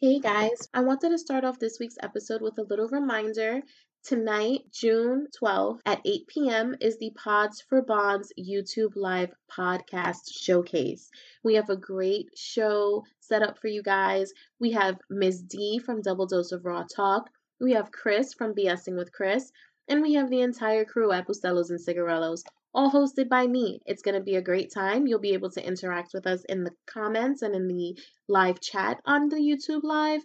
Hey guys, I wanted to start off this week's episode with a little reminder. Tonight, June 12th at 8 p.m., is the Pods for Bonds YouTube Live podcast showcase. We have a great show set up for you guys. We have Ms. D from Double Dose of Raw Talk, we have Chris from BSing with Chris, and we have the entire crew at Bustelos and Cigarellos all hosted by me. It's going to be a great time. You'll be able to interact with us in the comments and in the live chat on the YouTube Live.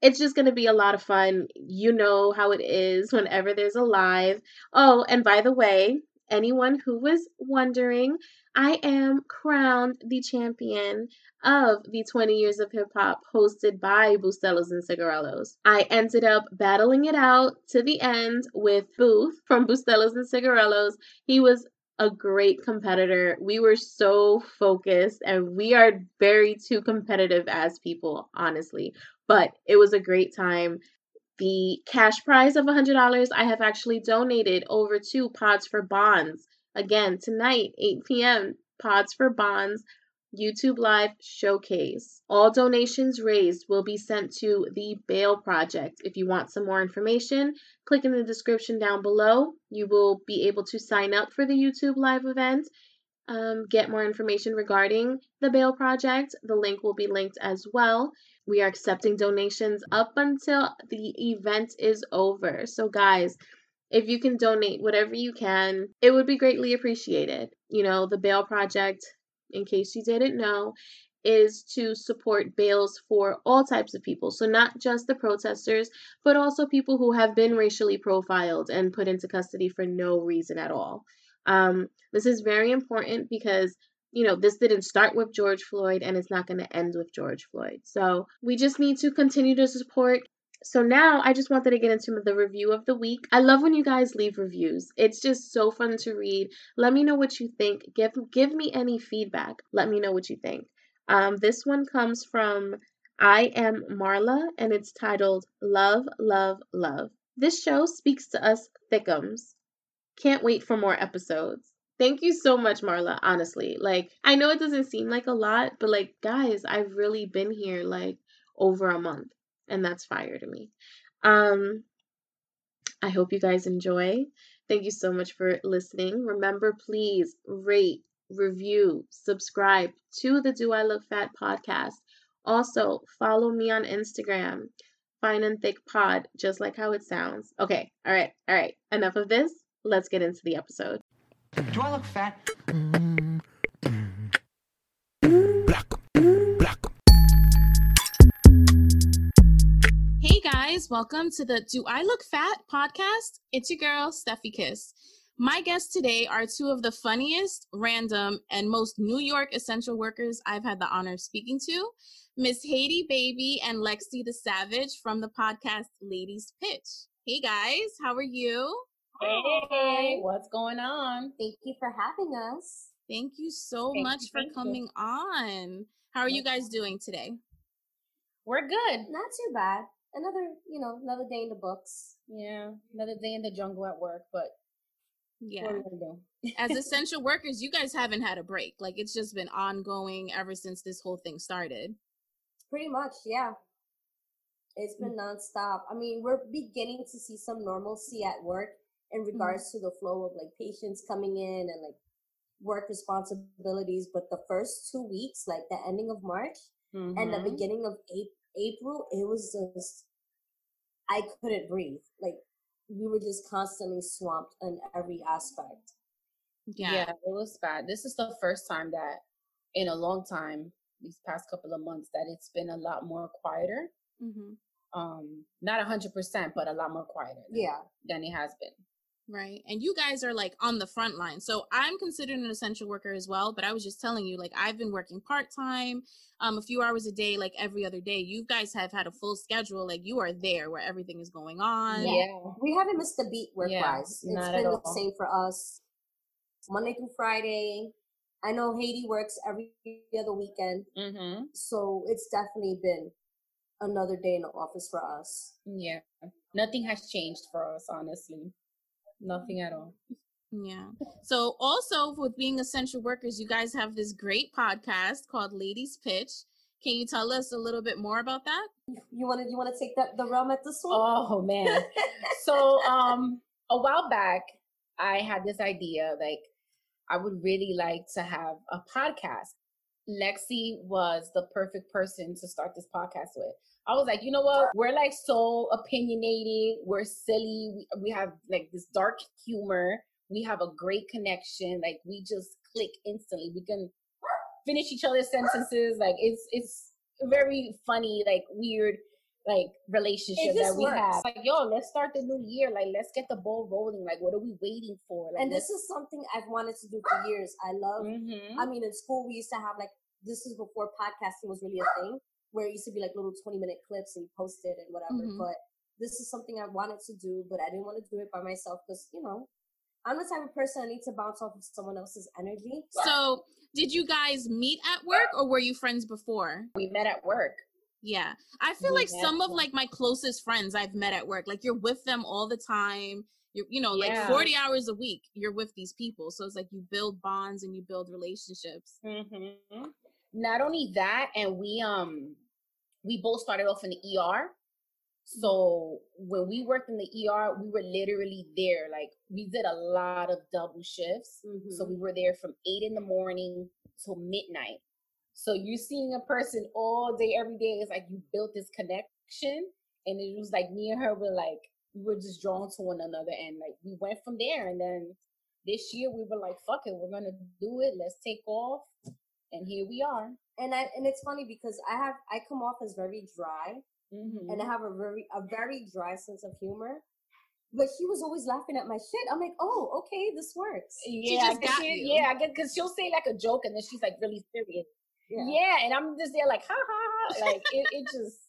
It's just going to be a lot of fun. You know how it is whenever there's a live. Oh, and by the way, anyone who was wondering, I am crowned the champion of the 20 Years of Hip Hop hosted by Bustelos and Cigarellos. I ended up battling it out to the end with Booth from Bustelos and Cigarellos. He was a great competitor. We were so focused and we are very too competitive as people, honestly. But it was a great time. The cash prize of $100 I have actually donated over to Pods for Bonds. Again, tonight, 8 p.m., Pods for Bonds YouTube Live showcase. All donations raised will be sent to the Bail Project. If you want some more information, click in the description down below. You will be able to sign up for the YouTube Live event, um, get more information regarding the Bail Project. The link will be linked as well. We are accepting donations up until the event is over. So, guys, if you can donate whatever you can, it would be greatly appreciated. You know, the Bail Project in case you didn't know, is to support bails for all types of people. So, not just the protesters, but also people who have been racially profiled and put into custody for no reason at all. Um, this is very important because, you know, this didn't start with George Floyd and it's not going to end with George Floyd. So, we just need to continue to support so now I just wanted to get into the review of the week. I love when you guys leave reviews. It's just so fun to read. Let me know what you think. Give give me any feedback. Let me know what you think. Um, this one comes from I am Marla and it's titled Love, Love, Love. This show speaks to us thickums. Can't wait for more episodes. Thank you so much, Marla. Honestly, like, I know it doesn't seem like a lot, but like, guys, I've really been here like over a month and that's fire to me. Um, I hope you guys enjoy. Thank you so much for listening. Remember, please rate, review, subscribe to the Do I Look Fat podcast. Also, follow me on Instagram, Fine and Thick Pod, just like how it sounds. Okay, all right, all right. Enough of this. Let's get into the episode. Do I look fat? Black. Black. Hey guys. Welcome to the Do I Look Fat podcast. It's your girl, Stephy Kiss. My guests today are two of the funniest, random, and most New York essential workers I've had the honor of speaking to Miss Haiti Baby and Lexi the Savage from the podcast Ladies Pitch. Hey guys, how are you? Hey, what's going on? Thank you for having us. Thank you so thank much you, for coming you. on. How are you guys doing today? We're good. Not too bad another, you know, another day in the books. Yeah, another day in the jungle at work, but yeah. As essential workers, you guys haven't had a break. Like it's just been ongoing ever since this whole thing started. Pretty much, yeah. It's been mm. nonstop. I mean, we're beginning to see some normalcy at work in mm-hmm. regards mm-hmm. to the flow of like patients coming in and like work responsibilities. But the first two weeks, like the ending of March mm-hmm. and the mm-hmm. beginning of April, April, it was just I couldn't breathe. Like we were just constantly swamped in every aspect. Yeah. yeah, it was bad. This is the first time that in a long time, these past couple of months, that it's been a lot more quieter. Mm-hmm. Um, not a hundred percent, but a lot more quieter. Than, yeah, than it has been. Right. And you guys are like on the front line. So I'm considered an essential worker as well, but I was just telling you, like, I've been working part time, um, a few hours a day, like every other day. You guys have had a full schedule. Like, you are there where everything is going on. Yeah. We haven't missed a beat work wise. Yeah, it's been the all. same for us. Monday through Friday. I know Haiti works every other weekend. Mm-hmm. So it's definitely been another day in the office for us. Yeah. Nothing has changed for us, honestly nothing at all. Yeah. So also with being essential workers, you guys have this great podcast called Ladies Pitch. Can you tell us a little bit more about that? You want to you want to take that the realm at this one? Oh man. so um a while back I had this idea like I would really like to have a podcast. Lexi was the perfect person to start this podcast with. I was like, you know what? We're like so opinionated. We're silly. We, we have like this dark humor. We have a great connection. Like we just click instantly. We can finish each other's sentences. Like it's it's very funny, like weird like relationship that we works. have. Like, yo, let's start the new year. Like, let's get the ball rolling. Like, what are we waiting for? Like, and this is something I've wanted to do for years. I love. Mm-hmm. I mean, in school we used to have like this is before podcasting was really a thing, where it used to be like little twenty minute clips and you post it and whatever. Mm-hmm. But this is something I wanted to do, but I didn't want to do it by myself because you know I'm the type of person I need to bounce off of someone else's energy. So, did you guys meet at work or were you friends before? We met at work. Yeah. I feel we like some of like my closest friends I've met at work. Like you're with them all the time. You're, you know, like 40 hours a week, you're with these people. So it's like you build bonds and you build relationships. Mm-hmm. Not only that, and we um we both started off in the ER. So when we worked in the ER, we were literally there. Like we did a lot of double shifts. Mm-hmm. So we were there from eight in the morning till midnight. So you're seeing a person all day, every day. It's like you built this connection. And it was like me and her were like, we were just drawn to one another. And like we went from there. And then this year we were like, fuck it, we're gonna do it. Let's take off. And here we are. And I and it's funny because I have I come off as very dry Mm-hmm. And I have a very a very dry sense of humor. But she was always laughing at my shit. I'm like, oh, okay, this works. Yeah, she yeah, I get because she'll say like a joke and then she's like really serious. Yeah. yeah, and I'm just there like ha ha ha. Like it, it just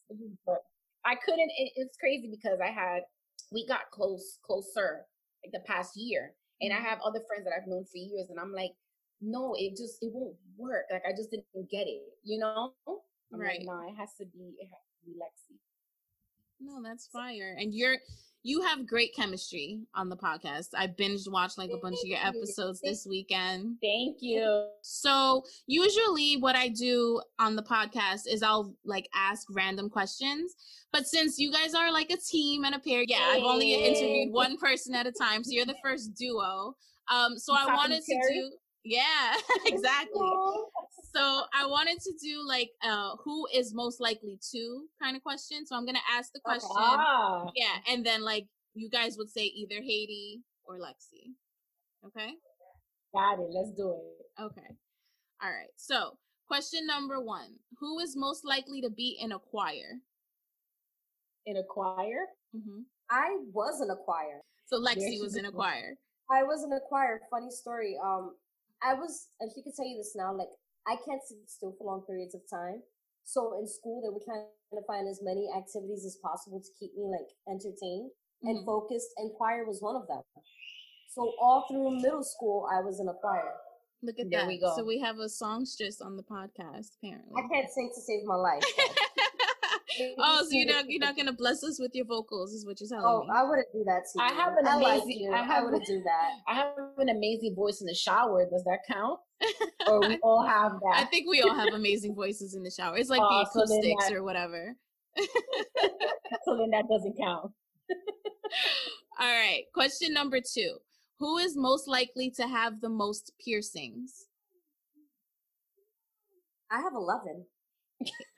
I couldn't. It, it's crazy because I had we got close closer like the past year, and I mm-hmm. have other friends that I've known for years, and I'm like, no, it just it won't work. Like I just didn't get it, you know. I'm right. Like, no, it has to be. It has to be Lexi. No, that's fire. And you're you have great chemistry on the podcast. I binged watched like a bunch of your episodes this weekend. Thank you. So, usually what I do on the podcast is I'll like ask random questions. But since you guys are like a team and a pair, yeah, I've only interviewed one person at a time. So you're the first duo. Um so I wanted to do yeah, exactly. So I wanted to do like uh who is most likely to kind of question. So I'm gonna ask the question. Ah. Yeah, and then like you guys would say either Haiti or Lexi. Okay? Got it. Let's do it. Okay. All right. So question number one. Who is most likely to be in a choir? In a choir? Mm-hmm. I was in a choir. So Lexi was in a choir. I was in a choir. Funny story. Um, I was, and she could tell you this now, like, I can't sit still for long periods of time. So in school, they were trying to find as many activities as possible to keep me like entertained mm-hmm. and focused, and choir was one of them. So all through middle school, I was in a choir. Look at there that. We go. So we have a songstress on the podcast, apparently. I can't sing to save my life. Oh, so you're not you're not gonna bless us with your vocals, is what you're telling oh, me. Oh, I wouldn't do that to you. I have an amazing. I, I wouldn't do that. I have an amazing voice in the shower. Does that count? or we all have that? I think we all have amazing voices in the shower. It's like the acoustics so that, or whatever. so then that doesn't count. all right. Question number two: Who is most likely to have the most piercings? I have eleven.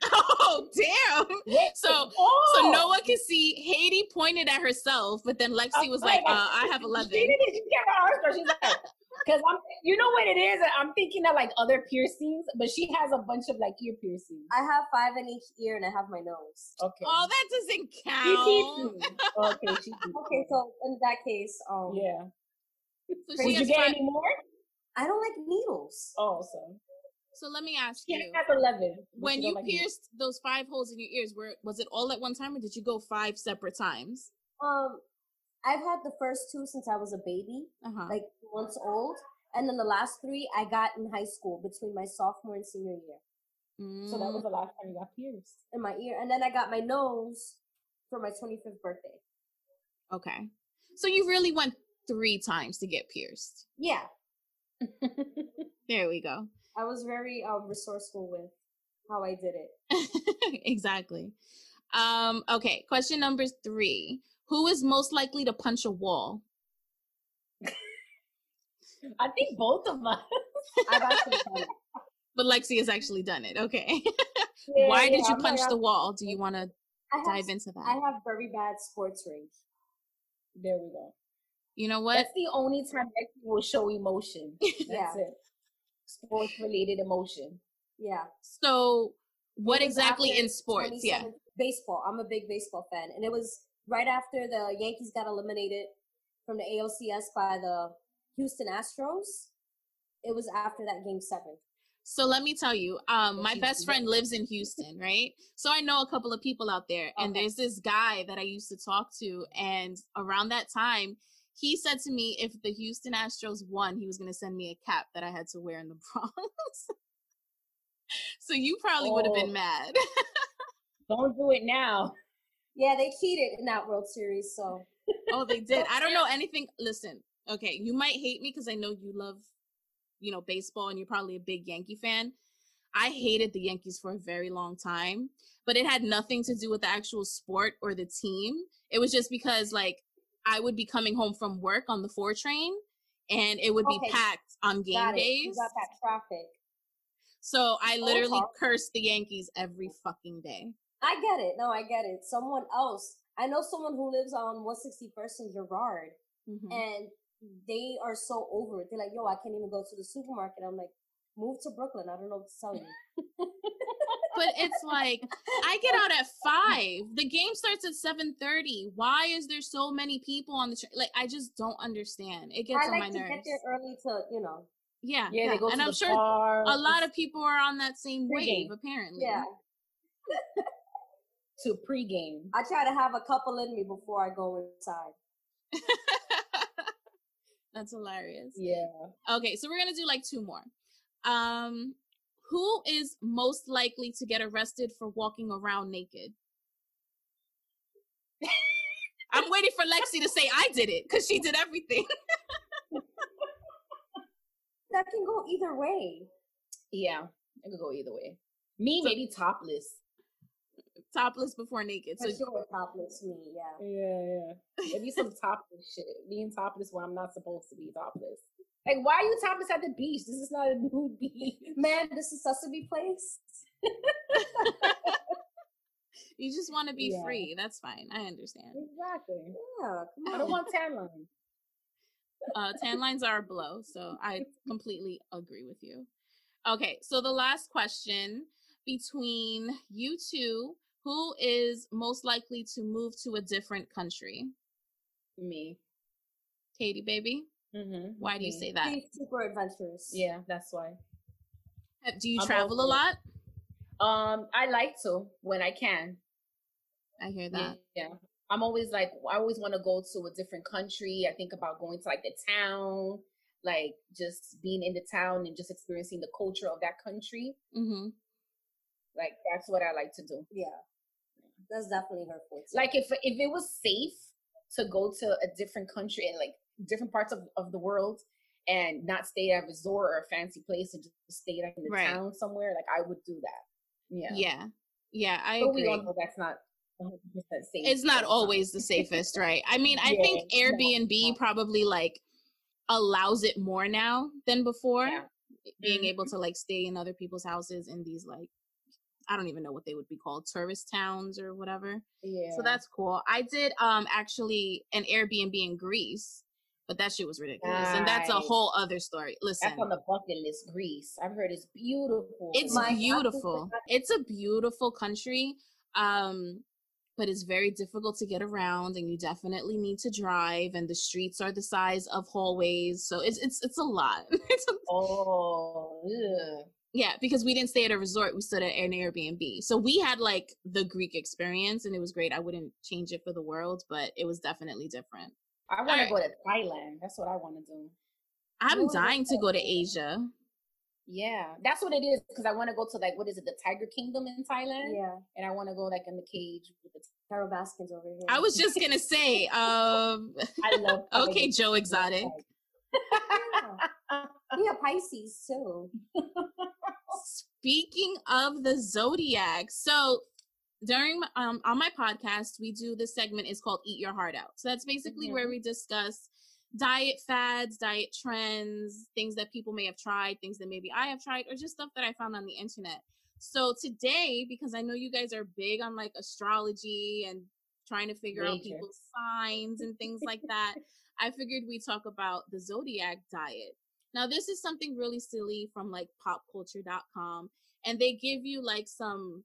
Oh damn! So oh. so Noah can see Haiti pointed at herself, but then Lexi was like, uh, "I have 11. She didn't. She her She's like, because I'm, you know what it is. I'm thinking of like other piercings, but she has a bunch of like ear piercings. I have five in each ear, and I have my nose. Okay. Oh, that doesn't count. okay. okay. So in that case, um, yeah. So Would you get five- any more? I don't like needles. Awesome. So let me ask you. Have eleven. When you, pierced those five holes in your ears, were was it all at one time, or did you go five separate times? Um, I've had the first two since I was a baby, uh-huh. like months old, and then the last three I got in high school between my sophomore and senior year. Mm. So that was the last time you got pierced in my ear, and then I got my nose for my 25th birthday. Okay, so you really went three times to get pierced. Yeah. there we go. I was very um, resourceful with how I did it. exactly. Um, okay, question number three. Who is most likely to punch a wall? I think both of us. I've actually done. But Lexi has actually done it. Okay. Yeah, Why yeah, did you I'm punch the wall? Do you want to dive into that? I have very bad sports rage. There we go. You know what? That's the only time Lexi will show emotion. That's yeah. it. Sports related emotion. Yeah. So what exactly in sports? Yeah. Baseball. I'm a big baseball fan. And it was right after the Yankees got eliminated from the ALCS by the Houston Astros. It was after that game seven. So let me tell you, um, my best friend lives in Houston, right? So I know a couple of people out there, and okay. there's this guy that I used to talk to, and around that time, he said to me, if the Houston Astros won, he was going to send me a cap that I had to wear in the Bronx. so you probably oh. would have oh. been mad. Don't do it now. Yeah, they cheated in that World Series, so. oh, they did. I don't know anything. Listen, okay, you might hate me because I know you love, you know, baseball and you're probably a big Yankee fan. I hated the Yankees for a very long time, but it had nothing to do with the actual sport or the team. It was just because like I would be coming home from work on the four train and it would be okay. packed on game got days. Got that traffic. So I literally oh, cursed the Yankees every fucking day. I get it. No, I get it. Someone else. I know someone who lives on 161st and Gerard, mm-hmm. and they are so over it. They're like, "Yo, I can't even go to the supermarket." I'm like, "Move to Brooklyn." I don't know what to tell you. but it's like I get out at five. The game starts at seven thirty. Why is there so many people on the train? Like I just don't understand. It gets I on like my nerves. I like to get there early to you know. Yeah, yeah, yeah. and I'm sure bar. a lot of people are on that same wave. Apparently, yeah. to pregame. I try to have a couple in me before I go inside. That's hilarious. Yeah. Okay, so we're gonna do like two more. Um, who is most likely to get arrested for walking around naked? I'm waiting for Lexi to say I did it because she did everything. that can go either way. Yeah, it could go either way. Me, so, maybe topless. Topless before naked. For so sure, topless me, yeah. Yeah, yeah. Maybe some topless shit. Being topless when I'm not supposed to be topless. Like, why are you topless at the beach? This is not a nude beach. Man, this is Sesame Place. you just want to be yeah. free. That's fine. I understand. Exactly. Yeah. I don't want tan lines. Uh, tan lines are below, so I completely agree with you. Okay, so the last question between you two, who is most likely to move to a different country? Me. Haiti, baby? Mm-hmm. Why do you say that? She's super adventurous. Yeah, that's why. Do you I'm travel a lot? Um, I like to when I can. I hear that. Yeah. yeah. I'm always like, I always want to go to a different country. I think about going to like the town, like just being in the town and just experiencing the culture of that country. Mm-hmm. Like that's what I like to do. Yeah, that's definitely her forte. Like if if it was safe to go to a different country and like different parts of, of the world and not stay at a resort or a fancy place and just stay like in the right. town somewhere, like I would do that. Yeah. Yeah. Yeah, I but agree. we all know that's not safe. It's not always the safest, right? I mean, I yeah, think Airbnb probably like allows it more now than before. Yeah. Being mm-hmm. able to like stay in other people's houses in these like I don't even know what they would be called, tourist towns or whatever. Yeah. So that's cool. I did um actually an Airbnb in Greece but that shit was ridiculous, nice. and that's a whole other story. Listen, that's on the bucket list. Greece, I've heard it's beautiful. It's My beautiful. It's a beautiful country, um, but it's very difficult to get around, and you definitely need to drive. And the streets are the size of hallways, so it's it's it's a lot. it's a, oh, ugh. yeah, because we didn't stay at a resort; we stayed at an Airbnb. So we had like the Greek experience, and it was great. I wouldn't change it for the world, but it was definitely different. I want to go to Thailand. That's what I want to do. I'm dying to go to Asia. Yeah, that's what it is. Because I want to go to like what is it, the Tiger Kingdom in Thailand? Yeah, and I want to go like in the cage with the Carole Baskins over here. I was just gonna say, um, I love. okay, Joe Exotic. yeah. yeah, Pisces too. Speaking of the zodiac, so during um on my podcast we do this segment is called eat your heart out. So that's basically mm-hmm. where we discuss diet fads diet trends things that people may have tried things that maybe i have tried or just stuff that i found on the internet. So today because i know you guys are big on like astrology and trying to figure out people's signs and things like that i figured we talk about the zodiac diet. Now this is something really silly from like popculture.com and they give you like some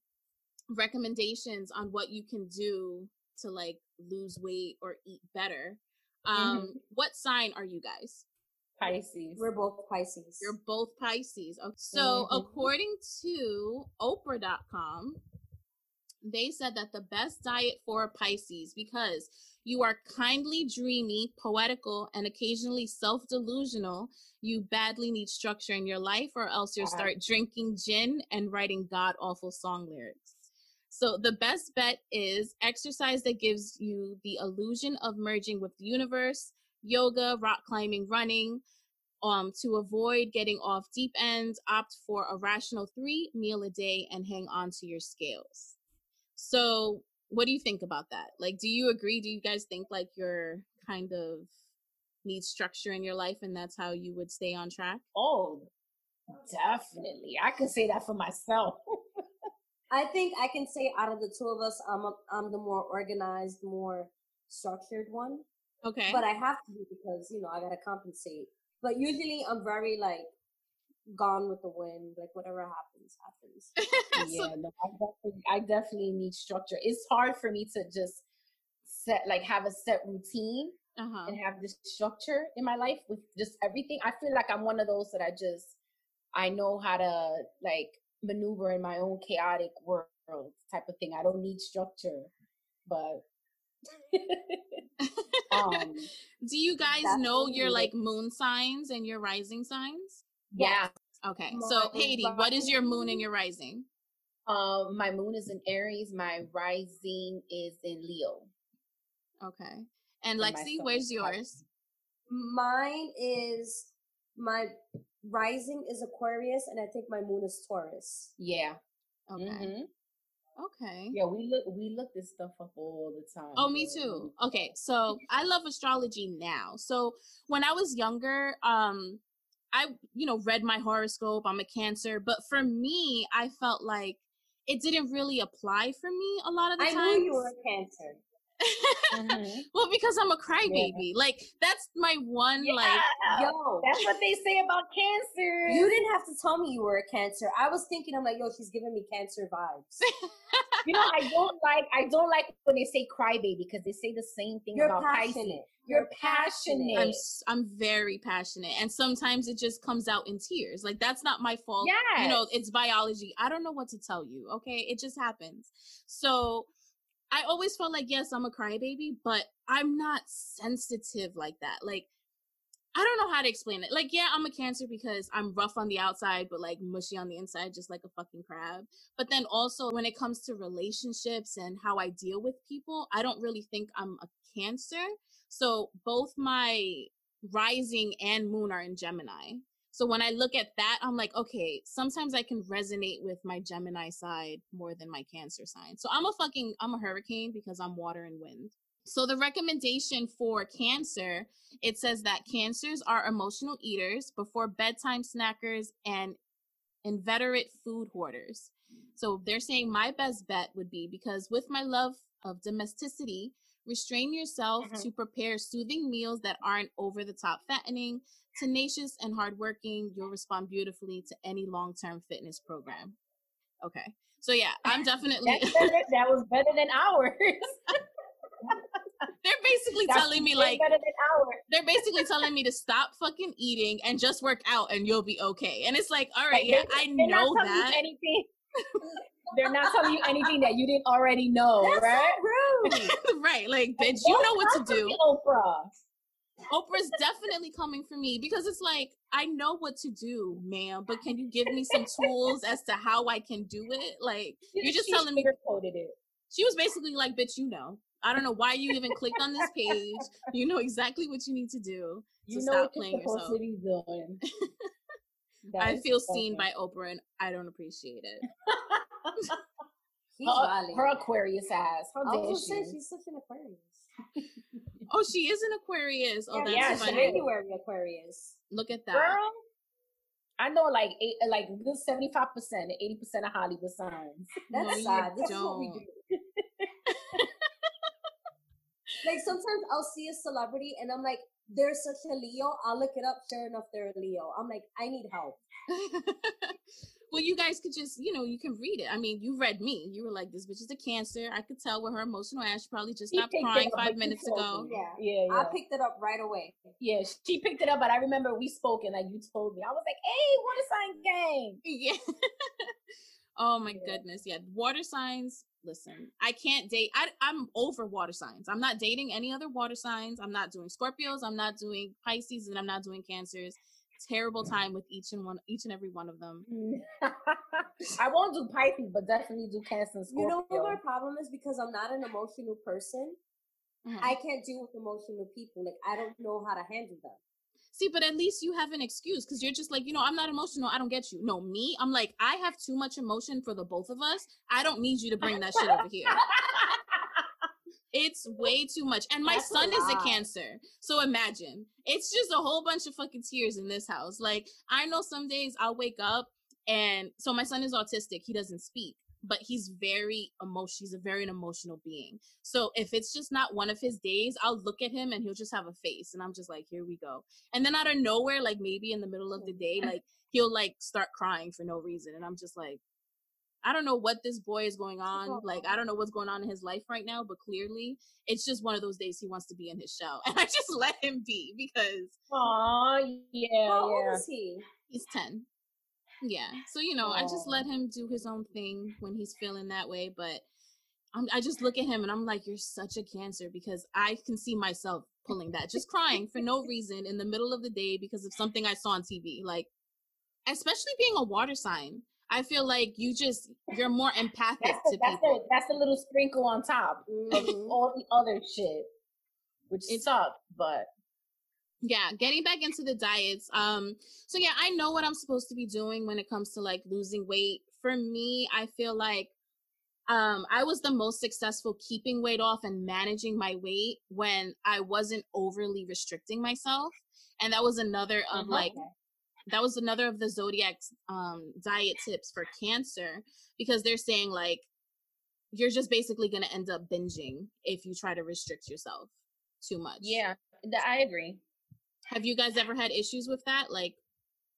recommendations on what you can do to like lose weight or eat better. Um, mm-hmm. what sign are you guys? Pisces. We're both Pisces. You're both Pisces. Okay. So, mm-hmm. according to Oprah.com, they said that the best diet for Pisces because you are kindly dreamy, poetical, and occasionally self delusional. You badly need structure in your life, or else you'll start drinking gin and writing god awful song lyrics. So the best bet is exercise that gives you the illusion of merging with the universe, yoga, rock climbing, running. Um, to avoid getting off deep ends, opt for a rational three meal a day and hang on to your scales. So, what do you think about that? Like, do you agree? Do you guys think like you're kind of need structure in your life and that's how you would stay on track? Oh, definitely. I can say that for myself. I think I can say out of the two of us, I'm a, I'm the more organized, more structured one. Okay. But I have to be because you know I gotta compensate. But usually I'm very like gone with the wind. Like whatever happens, happens. yeah, no, I definitely, I definitely need structure. It's hard for me to just set like have a set routine uh-huh. and have this structure in my life with just everything. I feel like I'm one of those that I just I know how to like maneuver in my own chaotic world type of thing. I don't need structure, but um, do you guys know your like moon signs and your rising signs? Yeah. Okay. So Haiti, what is your moon and your rising? Um, my moon is in Aries. My rising is in Leo. Okay. And Lexi, where's yours? Mine is my rising is Aquarius, and I think my moon is Taurus. Yeah. Okay. Mm-hmm. Okay. Yeah, we look we look this stuff up all the time. Oh, me too. Okay, so I love astrology now. So when I was younger, um, I you know read my horoscope. I'm a Cancer, but for me, I felt like it didn't really apply for me a lot of the I times. I knew you were a Cancer mm-hmm. well, because I'm a crybaby. Yeah. Like that's my one. Yeah. Like, yo, that's what they say about cancer. You didn't have to tell me you were a cancer. I was thinking, I'm like, yo, she's giving me cancer vibes. you know, I don't like. I don't like when they say crybaby because they say the same thing You're about passionate. Pisces. You're, You're passionate. I'm I'm very passionate, and sometimes it just comes out in tears. Like that's not my fault. Yeah, you know, it's biology. I don't know what to tell you. Okay, it just happens. So I always felt like, yes, I'm a crybaby, but I'm not sensitive like that. Like, I don't know how to explain it. Like, yeah, I'm a cancer because I'm rough on the outside, but like mushy on the inside, just like a fucking crab. But then also, when it comes to relationships and how I deal with people, I don't really think I'm a cancer. So both my rising and moon are in Gemini. So when I look at that, I'm like, okay, sometimes I can resonate with my Gemini side more than my Cancer sign. So I'm a fucking, I'm a hurricane because I'm water and wind. So the recommendation for Cancer, it says that Cancers are emotional eaters, before bedtime snackers, and inveterate food hoarders. So they're saying my best bet would be because with my love of domesticity, restrain yourself mm-hmm. to prepare soothing meals that aren't over the top fattening, tenacious and hardworking, you'll respond beautifully to any long term fitness program. Okay. So, yeah, I'm definitely. better, that was better than ours. they're basically That's telling me like they're basically telling me to stop fucking eating and just work out and you'll be okay. And it's like, all right, yeah, I know that. anything. they're not telling you anything that you didn't already know, That's right? So rude. right, like bitch, you know what to do. Oprah. Oprah's definitely coming for me because it's like I know what to do, ma'am, but can you give me some tools as to how I can do it? Like you're just she telling me coded it. She was basically like, "Bitch, you know. I don't know why you even clicked on this page. You know exactly what you need to do. You so know stop playing yourself." To be doing. I feel seen by Oprah and I don't appreciate it. her, her, Aquarius ass. How I was say she's such an Aquarius. oh, she is an Aquarius. Oh, yeah, that's yeah, January Aquarius. Look at that. Girl, I know like eight, like good seventy five percent, eighty percent of Hollywood signs. That's no, sad. Uh, this don't. is what we do. like sometimes I'll see a celebrity and I'm like, they're such a Leo. I'll look it up. Sure enough, they're a Leo. I'm like, I need help. well, you guys could just, you know, you can read it. I mean, you read me. You were like, this bitch is a cancer. I could tell with her emotional ass. She probably just stopped crying five minutes ago. Yeah. yeah. yeah. I picked it up right away. Yeah, she picked it up, but I remember we spoke and like you told me. I was like, hey, water sign gang. Yeah. oh my yeah. goodness. Yeah. Water signs listen, I can't date. I, I'm over water signs. I'm not dating any other water signs. I'm not doing Scorpios. I'm not doing Pisces, and I'm not doing Cancers. Terrible time with each and one, each and every one of them. I won't do Pisces, but definitely do Cancer and Scorpio. You know what my problem is because I'm not an emotional person. Mm-hmm. I can't deal with emotional people. Like I don't know how to handle them. See, but at least you have an excuse because you're just like, you know, I'm not emotional. I don't get you. No, me, I'm like, I have too much emotion for the both of us. I don't need you to bring that shit over here. It's way too much. And my That's son a is a cancer. So imagine. It's just a whole bunch of fucking tears in this house. Like, I know some days I'll wake up and so my son is autistic. He doesn't speak but he's very emotional. He's a very an emotional being. So if it's just not one of his days, I'll look at him and he'll just have a face, and I'm just like, here we go. And then out of nowhere, like maybe in the middle of the day, like he'll like start crying for no reason, and I'm just like. I don't know what this boy is going on. Like, I don't know what's going on in his life right now, but clearly it's just one of those days he wants to be in his shell. And I just let him be because. Aw, yeah. How yeah. old is he? He's 10. Yeah. So, you know, I just let him do his own thing when he's feeling that way. But I'm, I just look at him and I'm like, you're such a cancer because I can see myself pulling that, just crying for no reason in the middle of the day because of something I saw on TV. Like, especially being a water sign. I feel like you just you're more empathic that's to that's people. The, that's the little sprinkle on top of mm-hmm. all the other shit, which it sucks. But yeah getting back into the diets um so yeah i know what i'm supposed to be doing when it comes to like losing weight. For me i feel like um i was the most successful keeping weight off and managing my weight when i wasn't overly restricting myself and that was another of uh-huh. like that was another of the zodiac's um diet tips for cancer because they're saying like you're just basically going to end up binging if you try to restrict yourself too much. Yeah i agree have you guys ever had issues with that? Like,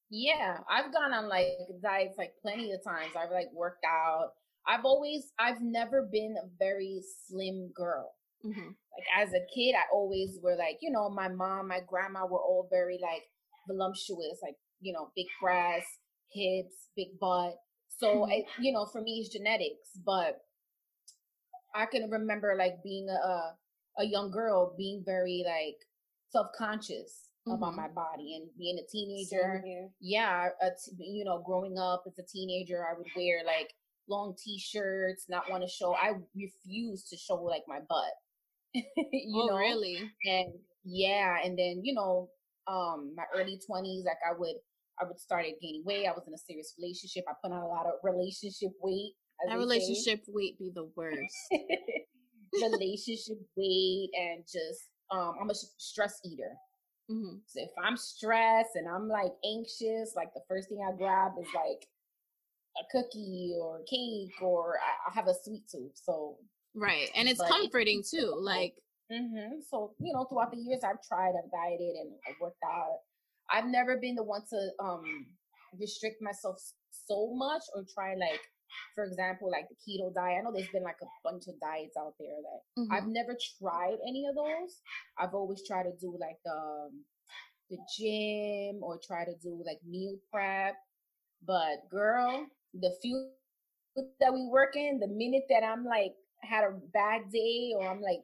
yeah, I've gone on like diets like plenty of times. I've like worked out. I've always, I've never been a very slim girl. Mm-hmm. Like as a kid, I always were like, you know, my mom, my grandma were all very like voluptuous, like you know, big breasts, hips, big butt. So mm-hmm. I, you know, for me, it's genetics. But I can remember like being a a young girl being very like self conscious mm-hmm. about my body and being a teenager. Yeah, you know, growing up as a teenager, I would wear like long t-shirts, not want to show. I refuse to show like my butt. you oh, know, really? And yeah, and then you know, um, my early twenties, like I would, I would started gaining weight. I was in a serious relationship. I put on a lot of relationship weight. That relationship say. weight be the worst. relationship weight and just um, I'm a stress eater. Mm-hmm. So if I'm stressed and I'm like anxious, like the first thing I grab is like a cookie or cake or I, I have a sweet tooth. So right, and it's comforting it's, too. Like mm-hmm. so, you know, throughout the years I've tried, I've dieted, and I've worked out. I've never been the one to um restrict myself so much or try like for example, like the keto diet. I know there's been like a bunch of diets out there that mm-hmm. I've never tried any of those. I've always tried to do like the um, the gym or try to do like meal prep. But girl, the few that we work in, the minute that I'm like had a bad day or I'm like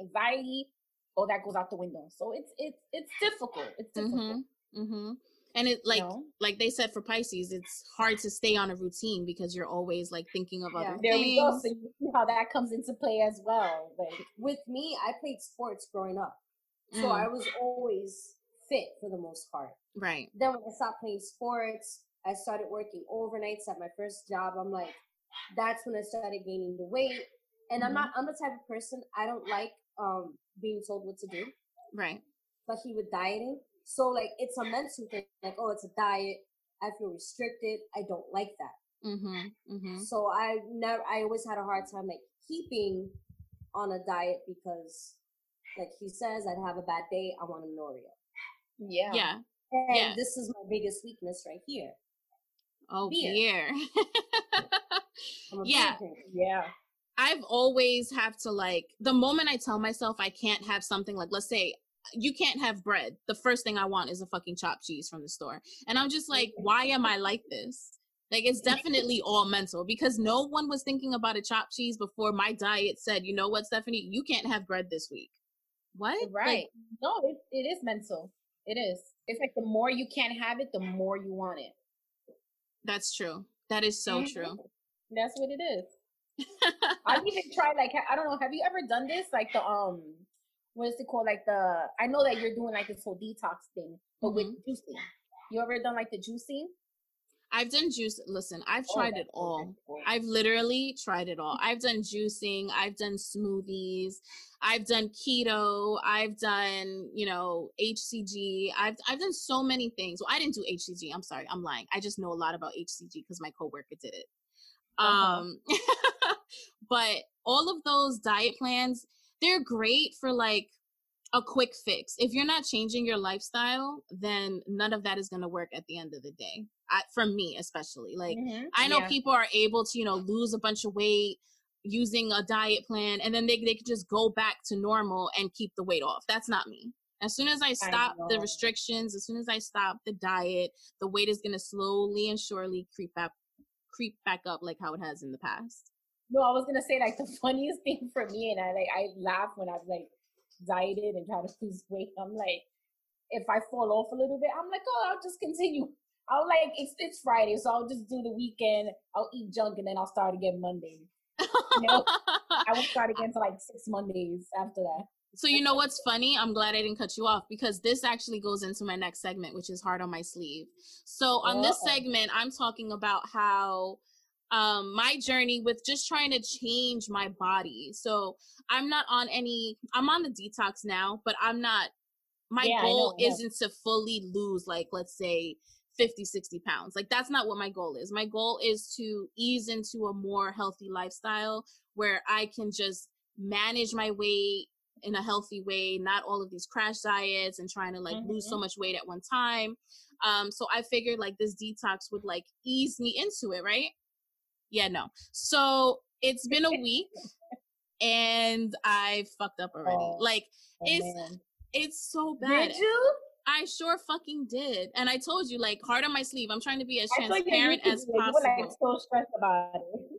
anxiety, oh that goes out the window. So it's it's it's difficult. It's difficult. Mm-hmm. Mm-hmm. And it like no. like they said for Pisces, it's hard to stay on a routine because you're always like thinking of yeah, other there things. we go. So you see how that comes into play as well. Like with me, I played sports growing up. So mm. I was always fit for the most part. Right. Then when I stopped playing sports, I started working overnights at my first job. I'm like, that's when I started gaining the weight. And mm-hmm. I'm not, I'm the type of person, I don't like um being told what to do. Right. Especially with dieting. So like it's a mental thing, like, oh, it's a diet. I feel restricted. I don't like that. Mm-hmm. Mm-hmm. So I never, I always had a hard time like keeping on a diet because, like he says, I'd have a bad day. I want an Oreo. Yeah. Yeah. And yeah. this is my biggest weakness right here. Oh, beer. beer. yeah. Yeah. I've always have to like the moment I tell myself I can't have something like let's say you can't have bread. The first thing I want is a fucking chopped cheese from the store. And I'm just like, why am I like this? Like it's definitely all mental because no one was thinking about a chopped cheese before my diet said, you know what, Stephanie, you can't have bread this week. What? Right. Like, no, it, it is mental. It is. It's like the more you can't have it, the more you want it. That's true. That is so mm-hmm. true. That's what it is. I've even tried like I don't know. Have you ever done this? Like the um, what is it called? Like the I know that you're doing like this whole detox thing, but mm-hmm. with juicing. You ever done like the juicing? I've done juice. Listen, I've oh, tried it all. I've literally tried it all. I've done juicing. I've done smoothies. I've done keto. I've done, you know, HCG. I've I've done so many things. Well, I didn't do HCG. I'm sorry. I'm lying. I just know a lot about HCG because my coworker did it. Uh-huh. Um, but all of those diet plans, they're great for like a quick fix. If you're not changing your lifestyle, then none of that is going to work at the end of the day. I, for me, especially, like mm-hmm. I know yeah. people are able to, you know, lose a bunch of weight using a diet plan, and then they they can just go back to normal and keep the weight off. That's not me. As soon as I stop I the restrictions, as soon as I stop the diet, the weight is going to slowly and surely creep up, creep back up like how it has in the past. No, I was gonna say like the funniest thing for me, and I like I laugh when I've like dieted and try to lose weight. I'm like, if I fall off a little bit, I'm like, oh, I'll just continue. I'll like it's it's Friday, so I'll just do the weekend. I'll eat junk and then I'll start again Monday. You know? I will start again for like six Mondays after that. So you know what's funny? I'm glad I didn't cut you off because this actually goes into my next segment, which is hard on my sleeve. So on this segment, I'm talking about how um my journey with just trying to change my body. So I'm not on any I'm on the detox now, but I'm not my yeah, goal know, isn't yeah. to fully lose like let's say 50 60 pounds like that's not what my goal is my goal is to ease into a more healthy lifestyle where i can just manage my weight in a healthy way not all of these crash diets and trying to like mm-hmm. lose so much weight at one time um so i figured like this detox would like ease me into it right yeah no so it's been a week and i fucked up already oh, like oh, it's man. it's so bad did you I sure fucking did. And I told you, like, hard on my sleeve. I'm trying to be as transparent as possible. You were like so stressed about it.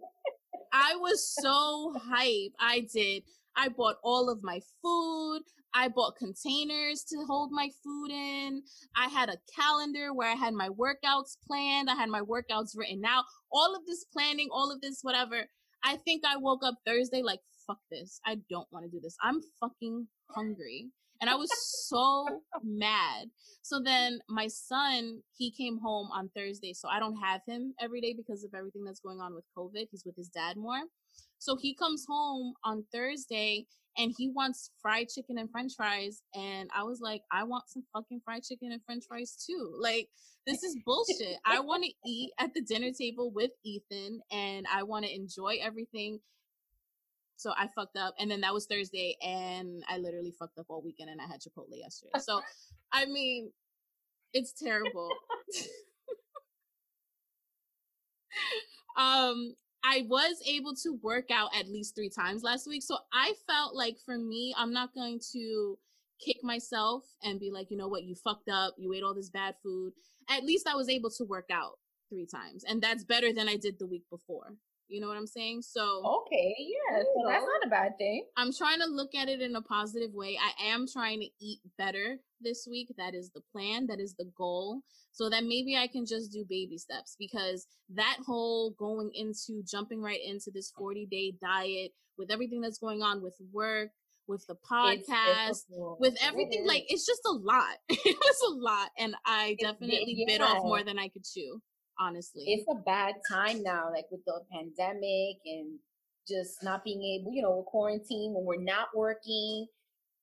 I was so hype. I did. I bought all of my food. I bought containers to hold my food in. I had a calendar where I had my workouts planned. I had my workouts written out. All of this planning, all of this, whatever. I think I woke up Thursday like, fuck this. I don't want to do this. I'm fucking hungry. And I was so mad. So then my son, he came home on Thursday. So I don't have him every day because of everything that's going on with COVID. He's with his dad more. So he comes home on Thursday and he wants fried chicken and french fries. And I was like, I want some fucking fried chicken and french fries too. Like, this is bullshit. I want to eat at the dinner table with Ethan and I want to enjoy everything so I fucked up. And then that was Thursday and I literally fucked up all weekend and I had Chipotle yesterday. So I mean, it's terrible. um I was able to work out at least 3 times last week. So I felt like for me, I'm not going to kick myself and be like, you know what, you fucked up, you ate all this bad food. At least I was able to work out three times. And that's better than I did the week before. You know what I'm saying? So okay, yeah, so that's not a bad thing. I'm trying to look at it in a positive way. I am trying to eat better this week. That is the plan. That is the goal. So that maybe I can just do baby steps because that whole going into jumping right into this 40 day diet with everything that's going on with work, with the podcast, with everything. It like it's just a lot. it was a lot, and I definitely yeah. bit off more than I could chew. Honestly, it's a bad time now, like with the pandemic and just not being able, you know, we're quarantined when we're not working.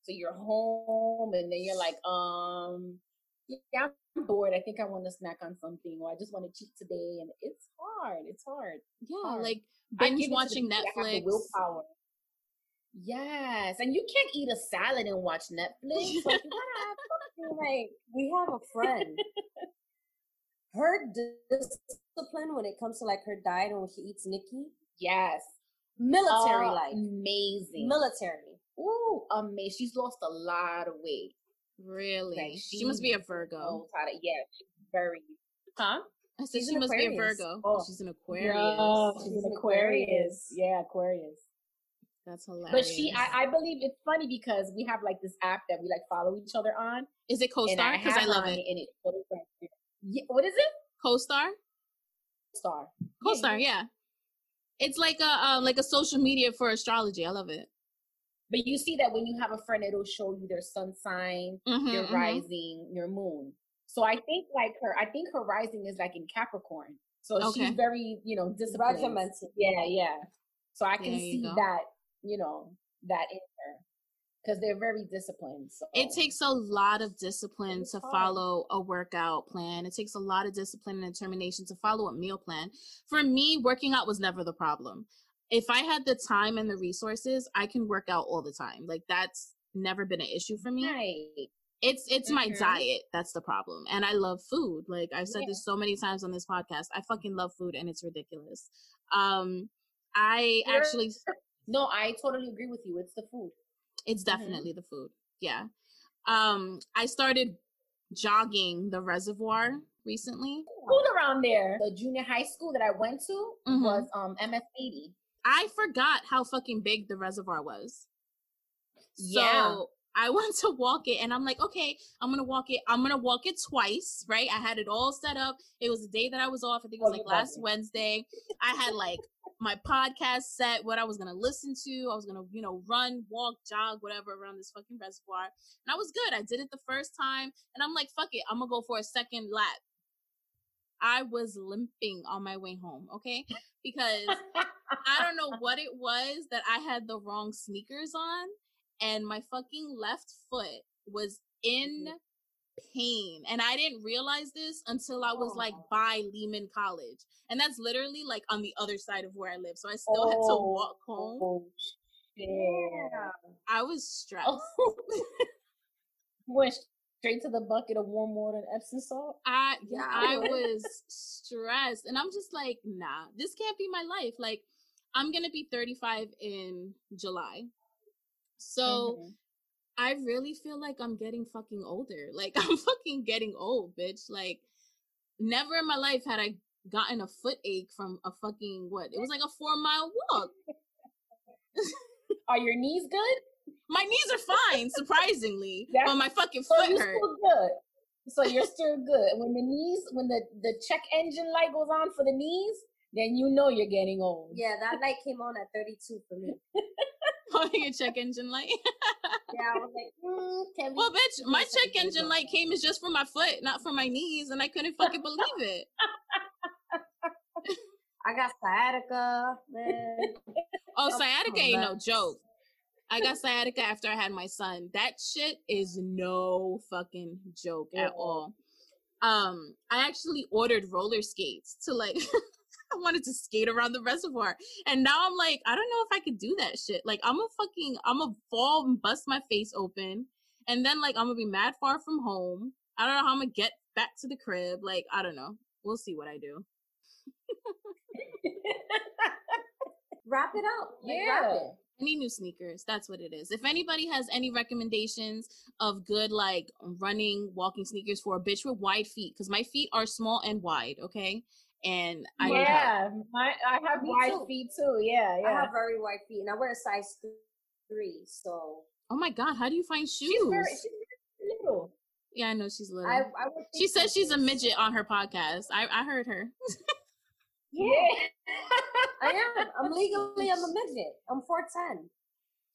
So you're home and then you're like, um, yeah, I'm bored. I think I want to snack on something or I just want to cheat today. And it's hard. It's hard. Yeah. Hard. Like binge watching Netflix. willpower. Yes. And you can't eat a salad and watch Netflix. like, like, we have a friend. Her discipline when it comes to like her diet and when she eats Nikki. Yes. Military like. Amazing. Military. Ooh, amazing. She's lost a lot of weight. Really? Like she, she, must be a Virgo. Yeah, she's very. Huh? I said she's she must Aquarius. be a Virgo. Oh. She's an Aquarius. No, she's, she's an Aquarius. Aquarius. Yeah, Aquarius. That's hilarious. But she, I, I, believe it's funny because we have like this app that we like follow each other on. Is it CoStar? Because I, I, love it. And it yeah, what is it? CoStar. Star. CoStar, yeah. yeah. It's like a um, like a social media for astrology. I love it. But you see that when you have a friend, it'll show you their sun sign, mm-hmm, your mm-hmm. rising, your moon. So I think like her, I think her rising is like in Capricorn. So okay. she's very, you know, disciplined. Regimented. Yeah, yeah. So I can see go. that, you know, that in her because they're very disciplined. So. It takes a lot of discipline to follow a workout plan. It takes a lot of discipline and determination to follow a meal plan. For me, working out was never the problem if I had the time and the resources, I can work out all the time. Like that's never been an issue for me. Right. It's it's mm-hmm. my diet that's the problem. And I love food. Like I've said yeah. this so many times on this podcast. I fucking love food and it's ridiculous. Um I You're, actually No, I totally agree with you. It's the food. It's mm-hmm. definitely mm-hmm. the food. Yeah. Um I started jogging the reservoir recently. School around there. The junior high school that I went to mm-hmm. was um MS 80. I forgot how fucking big the reservoir was. So yeah. I went to walk it and I'm like, okay, I'm gonna walk it. I'm gonna walk it twice, right? I had it all set up. It was the day that I was off. I think it was oh, like last Wednesday. I had like my podcast set, what I was gonna listen to. I was gonna, you know, run, walk, jog, whatever around this fucking reservoir. And I was good. I did it the first time and I'm like, fuck it, I'm gonna go for a second lap. I was limping on my way home, okay? Because I don't know what it was that I had the wrong sneakers on and my fucking left foot was in mm-hmm. Pain. And I didn't realize this until I was like by Lehman College. And that's literally like on the other side of where I live. So I still oh, had to oh, walk home. Oh, yeah. I was stressed. Oh. Went straight to the bucket of warm water and Epsom salt. I yeah, I was stressed. And I'm just like, nah, this can't be my life. Like I'm gonna be 35 in July. So mm-hmm. I really feel like I'm getting fucking older. Like I'm fucking getting old, bitch. Like never in my life had I gotten a foot ache from a fucking what? It was like a four mile walk. Are your knees good? My knees are fine, surprisingly. but my fucking foot so hurt. Still good. So you're still good. When the knees, when the the check engine light goes on for the knees, then you know you're getting old. Yeah, that light came on at 32 for me. oh, your check engine light. yeah, I was like, mm, well, bitch, my check engine light came is just for my foot, not for my knees, and I couldn't fucking believe it. I got sciatica, man. Oh, sciatica ain't no joke. I got sciatica after I had my son. That shit is no fucking joke at all. Um, I actually ordered roller skates to like I wanted to skate around the reservoir. And now I'm like, I don't know if I could do that shit. Like, I'm a fucking, I'm a fall and bust my face open. And then, like, I'm gonna be mad far from home. I don't know how I'm gonna get back to the crib. Like, I don't know. We'll see what I do. wrap it up. Like, yeah. It. Need new sneakers. That's what it is. If anybody has any recommendations of good, like running, walking sneakers for a bitch with wide feet, because my feet are small and wide, okay? And I yeah, my, I have wide too. feet too. Yeah, yeah. I have very wide feet, and I wear a size three. So. Oh my god! How do you find shoes? She's very, she's little. Yeah, I know she's little. I, I she says she's a midget on her podcast. I I heard her. yeah, I am. I'm legally I'm a midget. I'm four ten.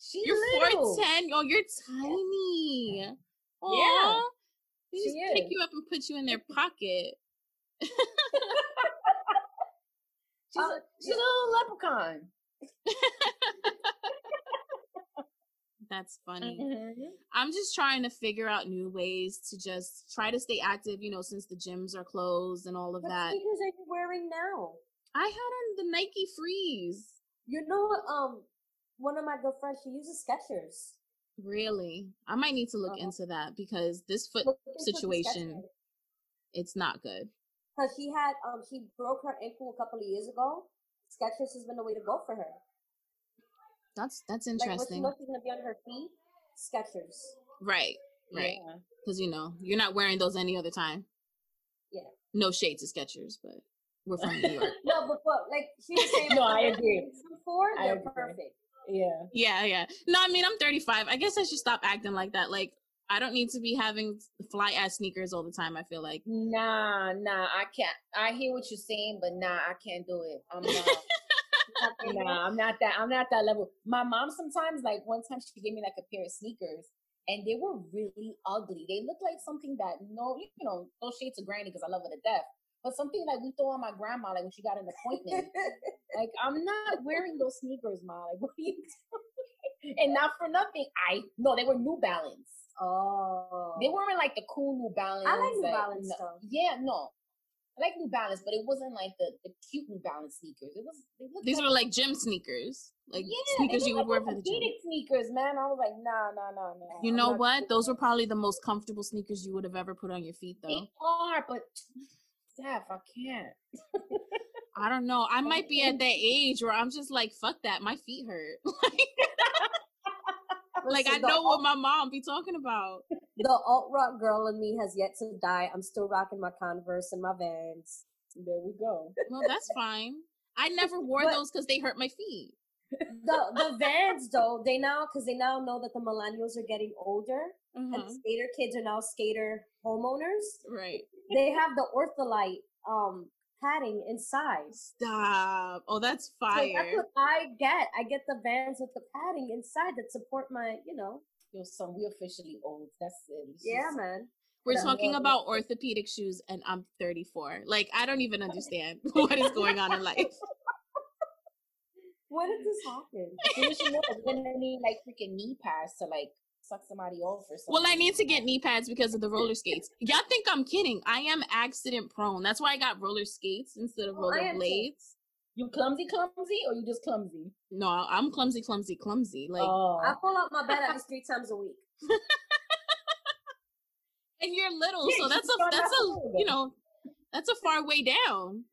She's you're four ten. Oh, you're tiny. Aww. Yeah. They just pick you up and put you in their pocket. She's, uh, a, she's a little leprechaun. That's funny. Mm-hmm. I'm just trying to figure out new ways to just try to stay active, you know, since the gyms are closed and all of what that. What sneakers are you wearing now? I had on the Nike Frees. You know, um, one of my good friends, she uses Skechers. Really? I might need to look uh-huh. into that because this foot situation, it's not good. Because she had, um, she broke her ankle a couple of years ago. Skechers has been the way to go for her. That's that's interesting. Like, she's gonna be on her feet, Skechers. Right, right. Because yeah. you know you're not wearing those any other time. Yeah. No shades of Skechers, but we're from New York. no, but, but like she was saying, no, I agree. Before they're perfect. Yeah. Yeah, yeah. No, I mean I'm 35. I guess I should stop acting like that. Like I don't need to be having fly ass sneakers all the time. I feel like nah, nah. I can't. I hear what you're saying, but nah, I can't do it. I'm not. nah, I'm not that. I'm not that level. My mom sometimes, like one time, she gave me like a pair of sneakers, and they were really ugly. They looked like something that no, you know, no shades of granny because I love her to death but something like we throw on my grandma, like when she got an appointment. like I'm not wearing those sneakers, ma. Like what are you doing? and not for nothing, I no, they were New Balance. Oh, they weren't like the cool New Balance. I like New Balance no, though. Yeah, no, I like New Balance, but it wasn't like the, the cute New Balance sneakers. It was. These like, were like gym sneakers, like yeah, sneakers you would like wear for the gym. sneakers, man. I was like, nah, nah, nah, nah. You know what? Those were probably the most comfortable sneakers you would have ever put on your feet, though. They are, but Steph, I can't. I don't know. I might be at that age where I'm just like, fuck that. My feet hurt. like I know what my mom be talking about. The alt rock girl in me has yet to die. I'm still rocking my Converse and my Vans. There we go. Well, that's fine. I never wore but, those because they hurt my feet. The the Vans though, they now because they now know that the millennials are getting older mm-hmm. and skater kids are now skater homeowners. Right. They have the ortholite um padding inside. Stop. Oh, that's fire. So that's what I get. I get the Vans with the padding inside that support my, you know. Yo, son, we officially old. That's it. It's yeah, just, man. We're talking about orthopedic shoes, and I'm 34. Like, I don't even understand what is going on in life. When did this happen? you know, gonna need like freaking knee pads to like suck somebody off or something. Well, I need to get knee pads because of the roller skates. Y'all think I'm kidding? I am accident prone. That's why I got roller skates instead of oh, roller blades. You clumsy, clumsy, or you just clumsy? No, I'm clumsy, clumsy, clumsy. Like oh. I pull out my bed at least three times a week. and you're little, yeah, so that's a that's a you know that's a far way down.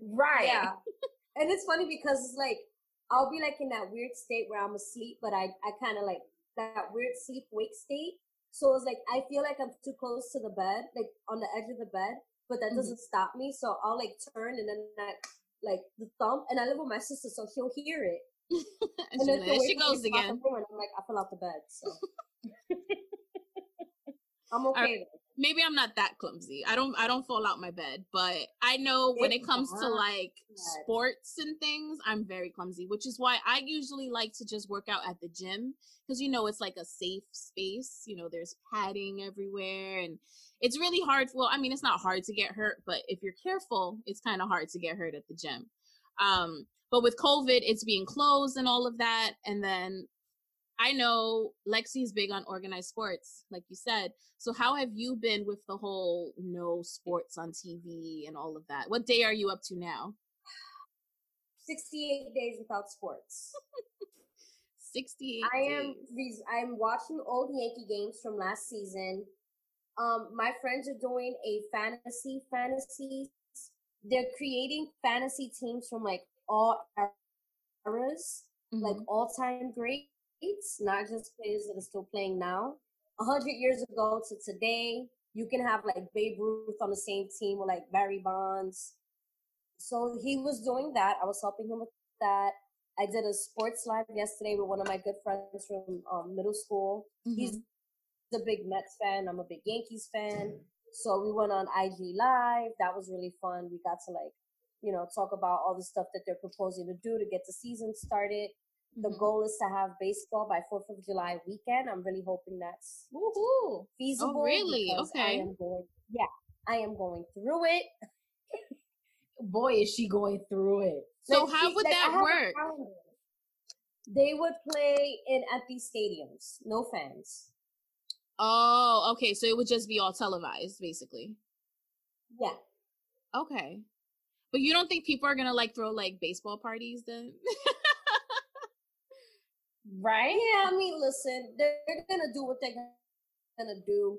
Right. Yeah. and it's funny because it's like I'll be like in that weird state where I'm asleep, but I I kind of like that weird sleep wake state. So it's like I feel like I'm too close to the bed, like on the edge of the bed, but that mm-hmm. doesn't stop me. So I'll like turn and then like the thump, and I live with my sister, so she'll hear it. and then there she goes again. and I'm like, I fell out the bed. So I'm okay maybe I'm not that clumsy. I don't I don't fall out my bed, but I know when it comes to like sports and things, I'm very clumsy, which is why I usually like to just work out at the gym because you know it's like a safe space. You know, there's padding everywhere and it's really hard. Well, I mean, it's not hard to get hurt, but if you're careful, it's kind of hard to get hurt at the gym. Um, but with COVID, it's being closed and all of that. And then I know Lexi's big on organized sports, like you said. So how have you been with the whole no sports on TV and all of that? What day are you up to now? 68 days without sports. 68 I am I'm watching old Yankee games from last season. Um my friends are doing a fantasy fantasy they're creating fantasy teams from like all eras, mm-hmm. like all-time great not just players that are still playing now. A hundred years ago to today, you can have like Babe Ruth on the same team with like Barry Bonds. So he was doing that. I was helping him with that. I did a sports live yesterday with one of my good friends from um, middle school. Mm-hmm. He's a big Mets fan. I'm a big Yankees fan. So we went on IG live. That was really fun. We got to like, you know, talk about all the stuff that they're proposing to do to get the season started. The mm-hmm. goal is to have baseball by Fourth of July weekend. I'm really hoping that's Woo-hoo. feasible. Oh, really? Okay. I am going, yeah, I am going through it. Boy, is she going through it. So like, how would like, that work? They would play in at these stadiums, no fans. Oh, okay. So it would just be all televised, basically. Yeah. Okay. But you don't think people are gonna like throw like baseball parties then? right? Yeah, I mean, listen, they're, they're gonna do what they're gonna do.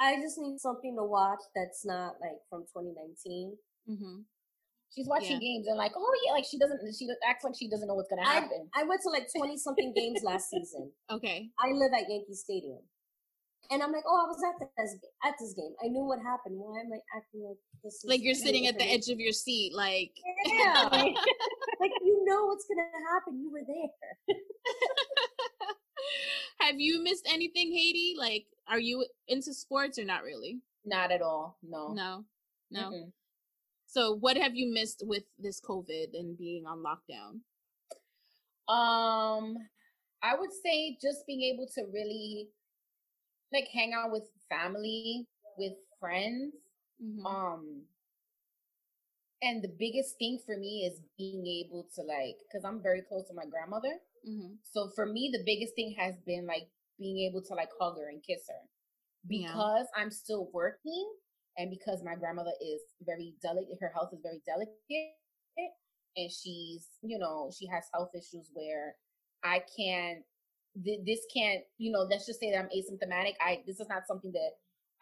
I just need something to watch that's not like from 2019. Mm-hmm. She's watching yeah. games and like, oh yeah, like she doesn't. She acts like she doesn't know what's gonna happen. I, I went to like 20 something games last season. Okay. I live at Yankee Stadium. And I'm like, oh, I was at this at this game. I knew what happened. Why am I acting like this? Like you're sitting at the edge of your seat, like yeah, like, like you know what's gonna happen. You were there. Have you missed anything, Haiti? Like, are you into sports or not really? Not at all. No. No. No. Mm-hmm. So, what have you missed with this COVID and being on lockdown? Um, I would say just being able to really like hang out with family, with friends. Mm-hmm. Um and the biggest thing for me is being able to like because i'm very close to my grandmother mm-hmm. so for me the biggest thing has been like being able to like hug her and kiss her because yeah. i'm still working and because my grandmother is very delicate her health is very delicate and she's you know she has health issues where i can't this can't, you know, let's just say that I'm asymptomatic. I this is not something that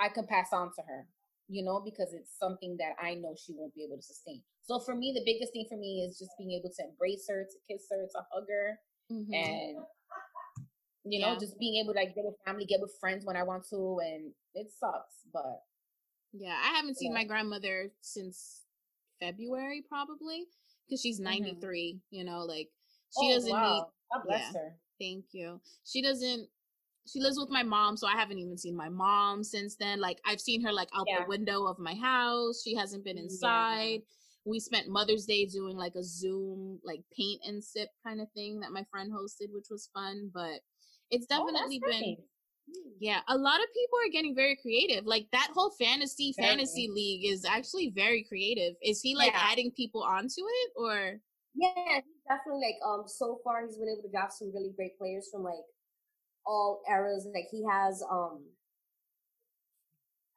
I can pass on to her, you know, because it's something that I know she won't be able to sustain. So for me, the biggest thing for me is just being able to embrace her, to kiss her, to hug her, mm-hmm. and you know, yeah. just being able to like get with family, get with friends when I want to, and it sucks, but yeah, I haven't seen yeah. my grandmother since February probably because she's 93. Mm-hmm. You know, like she oh, doesn't wow. need. God bless yeah. her. Thank you. She doesn't she lives with my mom, so I haven't even seen my mom since then. Like I've seen her like out yeah. the window of my house. She hasn't been inside. Yeah. We spent Mother's Day doing like a Zoom like paint and sip kind of thing that my friend hosted, which was fun. But it's oh, definitely oh, been nice. Mm. yeah, a lot of people are getting very creative. Like that whole fantasy very fantasy league is actually very creative. Is he like yeah. adding people onto it or yeah, he's definitely like um so far he's been able to draft some really great players from like all eras. Like he has um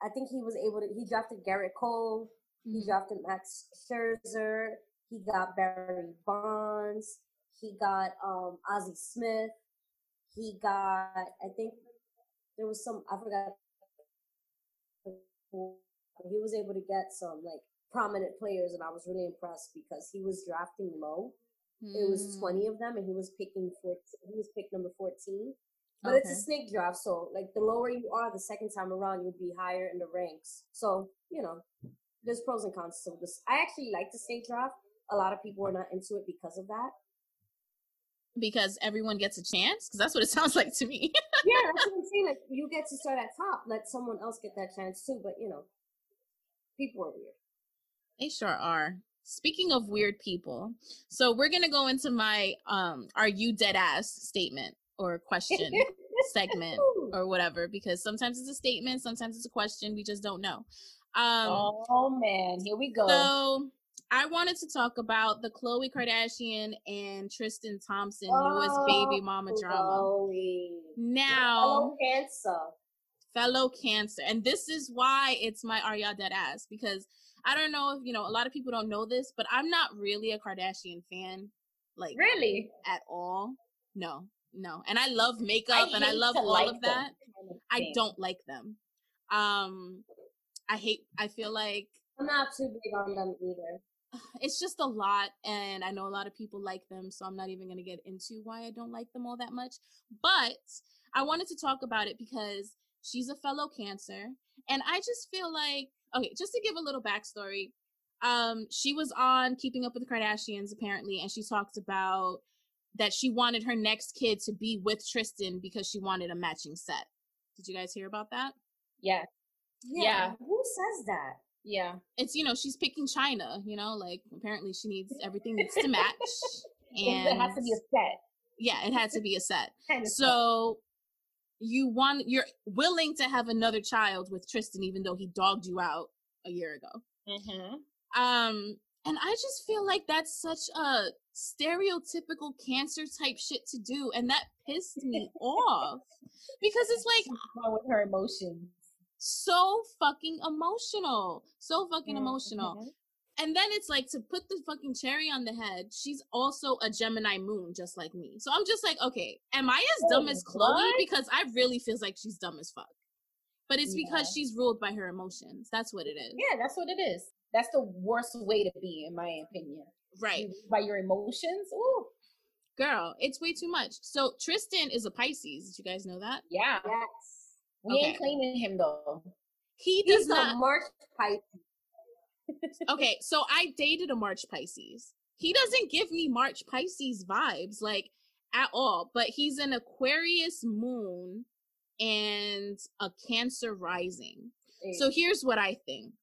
I think he was able to he drafted Gerrit Cole, mm-hmm. he drafted Max Scherzer, he got Barry Bonds, he got um Ozzie Smith, he got I think there was some I forgot he was able to get some like prominent players, and I was really impressed because he was drafting low. Mm. It was hmm. 20 of them, and he was picking 14. He was picked number 14. But okay. it's a snake draft, so like the lower you are, the second time around, you'll be higher in the ranks. So you know, there's pros and cons to this. I actually like the snake draft. A lot of people are not into it because of that. Because everyone gets a chance, because that's what it sounds like to me. yeah, that's what I'm saying. Like you get to start at top, let someone else get that chance too. But you know, people are weird. They sure are. Speaking of weird people, so we're gonna go into my um are you dead ass statement or question segment or whatever because sometimes it's a statement, sometimes it's a question, we just don't know. Um Oh man, here we go. So I wanted to talk about the Khloe Kardashian and Tristan Thompson oh, newest baby mama drama. Now, fellow cancer, fellow cancer, and this is why it's my Are y'all dead ass because I don't know if you know a lot of people don't know this, but I'm not really a Kardashian fan. Like really at all. No, no. And I love makeup I and I love all like of that. Kind of I don't like them. Um I hate I feel like I'm not too big on them either. It's just a lot and I know a lot of people like them, so I'm not even going to get into why I don't like them all that much. But I wanted to talk about it because she's a fellow cancer and I just feel like okay, just to give a little backstory, um, she was on Keeping Up with the Kardashians apparently, and she talked about that she wanted her next kid to be with Tristan because she wanted a matching set. Did you guys hear about that? Yeah. Yeah. yeah. Who says that? Yeah. It's you know, she's picking China, you know, like apparently she needs everything needs to match. and it has to be a set. yeah, it had to be a set. so you want you're willing to have another child with Tristan, even though he dogged you out a year ago. Mm-hmm. Um, and I just feel like that's such a stereotypical cancer type shit to do, and that pissed me off because it's like with her emotions, so fucking emotional, so fucking mm-hmm. emotional. And then it's like to put the fucking cherry on the head, she's also a Gemini moon, just like me. So I'm just like, okay, am I as oh, dumb as oh, Khloe? What? Because I really feels like she's dumb as fuck. But it's yeah. because she's ruled by her emotions. That's what it is. Yeah, that's what it is. That's the worst way to be, in my opinion. Right. By your emotions. Ooh. Girl, it's way too much. So Tristan is a Pisces. Did you guys know that? Yeah. Yes. We okay. ain't claiming him though. He does He's not. March Pisces okay, so I dated a March Pisces. He doesn't give me March Pisces vibes like at all, but he's an Aquarius moon and a Cancer rising. So here's what I think.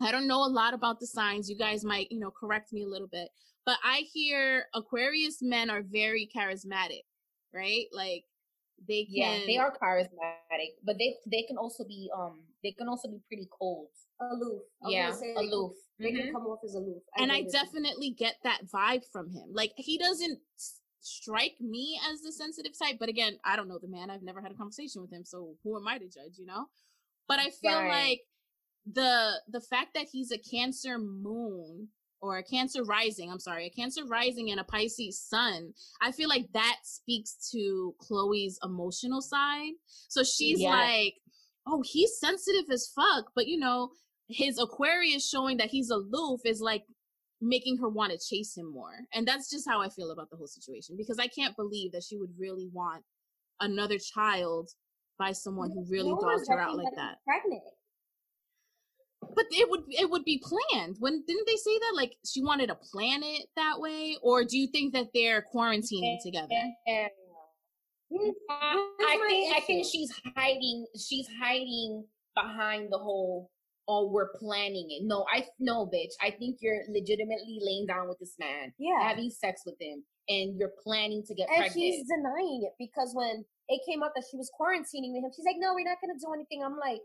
I don't know a lot about the signs. You guys might, you know, correct me a little bit, but I hear Aquarius men are very charismatic, right? Like they can Yeah, they are charismatic, but they they can also be um they can also be pretty cold aloof. I'm yeah, aloof. They mm-hmm. can come off as aloof. I and I definitely get that vibe from him. Like he doesn't strike me as the sensitive type, but again, I don't know the man. I've never had a conversation with him, so who am I to judge? You know. But I feel right. like the the fact that he's a Cancer moon or a Cancer rising, I'm sorry, a Cancer rising and a Pisces sun, I feel like that speaks to Khloe's emotional side. So she's yes. like, oh, he's sensitive as fuck, but you know, his Aquarius showing that he's aloof is like making her want to chase him more. And that's just how I feel about the whole situation because I can't believe that she would really want another child by someone who really no dogs her out like that. Pregnant. But it would it would be planned. When didn't they say that like she wanted to plan it that way or do you think that they're quarantining together? I think I think she's hiding she's hiding behind the whole oh we're planning it. No, I no bitch. I think you're legitimately laying down with this man, yeah, having sex with him, and you're planning to get pregnant. and pregnant. she's denying it because when it came up that she was quarantining with him, she's like, "No, we're not gonna do anything." I'm like,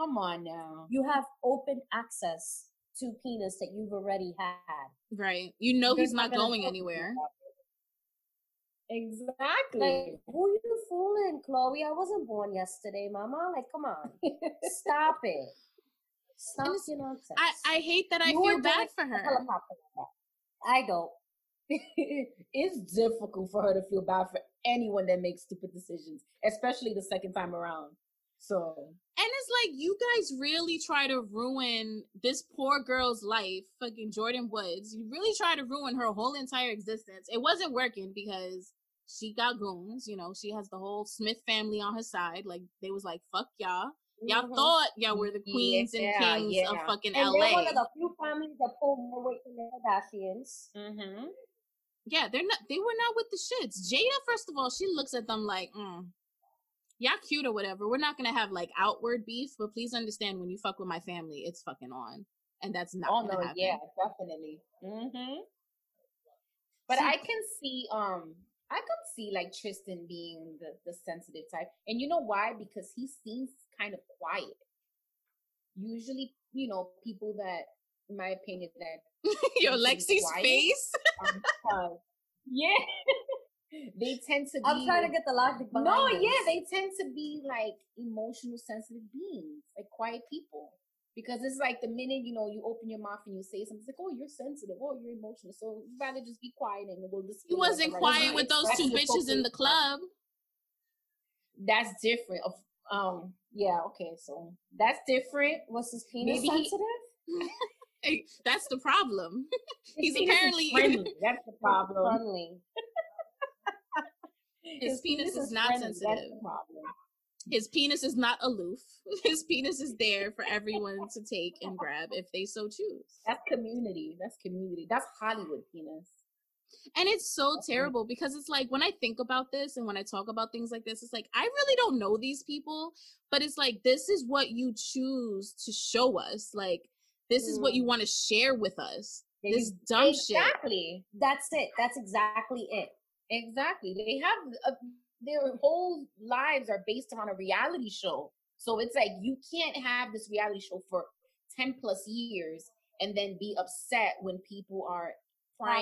"Come on now, you have open access to penis that you've already had, right? You know he's not, not going anywhere." Exactly. Like, who you fooling, Khloe? I wasn't born yesterday, Mama. Like, come on, stop it. Nonsense. I, I hate that I you feel bad for her. I don't. it's difficult for her to feel bad for anyone that makes stupid decisions, especially the second time around. So, and it's like you guys really try to ruin this poor girl's life, fucking Jordyn Woods. You really try to ruin her whole entire existence. It wasn't working because she got goons. You know, she has the whole Smith family on her side. Like they was like, "Fuck y'all." Y'all mm-hmm. thought y'all were the queens yeah, and kings yeah. of fucking and LA. They're one of the few families that pull more weight than the Kardashians. Mm-hmm. Yeah, they're not. They were not with the shits. Jada, first of all, she looks at them like, mm, "Y'all cute or whatever." We're not gonna have like outward beef, but please understand when you fuck with my family, it's fucking on, and that's not. Oh no, happen. yeah, definitely. Mm-hmm. But I can see, um, I can see like Tristan being the the sensitive type, and you know why? Because he seems kind of quiet. Usually, you know, people that, in my opinion, that your Lexi's quiet, face. yeah, they tend to. Be, I'm trying to get the logic. No, this. yeah, they tend to be like emotional, sensitive beings, like quiet people because it's like the minute you know you open your mouth and you say something, it's like, oh, you're sensitive, oh, you're emotional. So you'd rather just be quiet and we'll just. He wasn't quiet with those two bitches in the club. That's different. Um, yeah, okay, so that's different. Was his penis Maybe sensitive? He, that's the problem. He's apparently That's the problem. Friendly. his, his penis, penis, is, not friendly. sensitive. That's the problem. His penis is not aloof. His penis is there for everyone to take and grab if they so choose. That's community. That's community. That's Hollywood penis. And it's so terrible because it's like when I think about this and when I talk about things like this, it's like I really don't know these people, but it's like this is what you choose to show us. Like this is what you mm. want to share with us. This dumb exactly. shit. Exactly. That's it. That's exactly it. Exactly. They have a, their whole lives are based on a reality show. So it's like you can't have this reality show for 10 plus years and then be upset when people are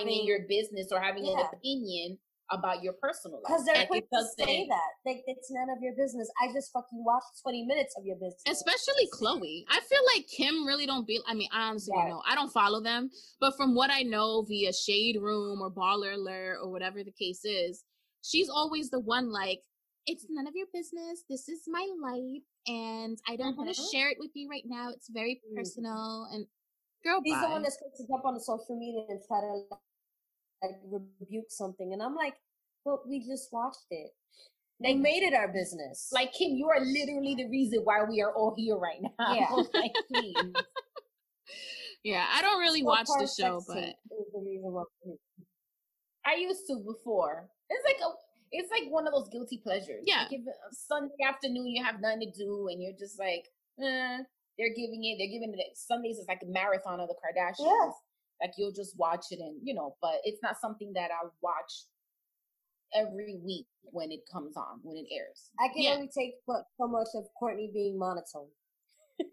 in your business or having yeah. an opinion about your personal life. Because they're quick to say that. Like, it's none of your business. I just fucking watched 20 minutes of your business. Especially Khloe. I feel like Kim really don't be, I mean, I honestly don't know. I don't follow them. But from what I know via Shade Room or Baller Alert or whatever the case is, she's always the one like, it's none of your business. This is my life. And I don't mm-hmm. want to share it with you right now. It's very mm. personal. And girl, he's bye. the one that's going to jump on the social media and try to like rebuke something. And I'm like, but we just watched it. They made it our business. Like Kim, you are literally the reason why we are all here right now. Yeah. like, yeah, I don't really watch the show, but the I used to before. It's like a it's like one of those guilty pleasures. Yeah. Like if uh, Sunday afternoon you have nothing to do and you're just like, eh, they're giving it, they're giving it Sundays is like a marathon of the Kardashians. Yeah. Like you'll just watch it and you know, but it's not something that I watch every week when it comes on, when it airs. I can yeah. only take so much of Kourtney being monotone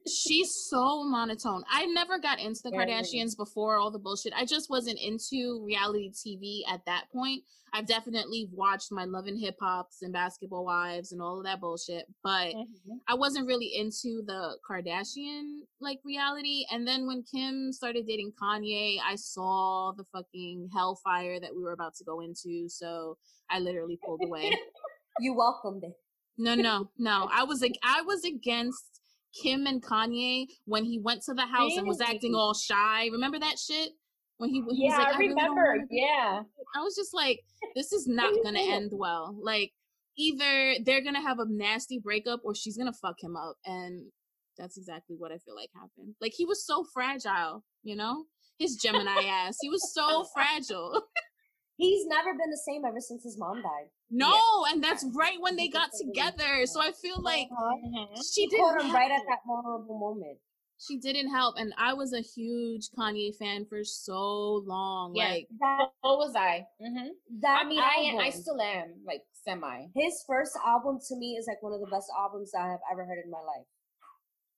she's so monotone. I never got into the Kardashians before all the bullshit. I just wasn't into reality TV at that point. I've definitely watched my Love and Hip Hops and Basketball Wives and all of that bullshit, but mm-hmm. I wasn't really into the Kardashian like reality. And then when Kim started dating Kanye, I saw the fucking hellfire that we were about to go into, so I literally pulled away. you welcomed it. No, no, no. I was like, I was against Kim and Kanye when he went to the house really? and was acting all shy. Remember that shit? When he, he yeah, was like, I, I remember. Really yeah. I was just like, this is not gonna end well. Like, either they're gonna have a nasty breakup or she's gonna fuck him up. And that's exactly what I feel like happened. Like he was so fragile, you know? His Gemini ass. He was so fragile. He's never been the same ever since his mom died. No, yeah. and that's right when they got together. So I feel like uh-huh. she didn't him right at that vulnerable moment. She didn't help, and I was a huge Kanye fan for so long. Yeah, like, that, so was I. Mm-hmm. That I mean, album, I I still am like semi. His first album to me is like one of the best albums I have ever heard in my life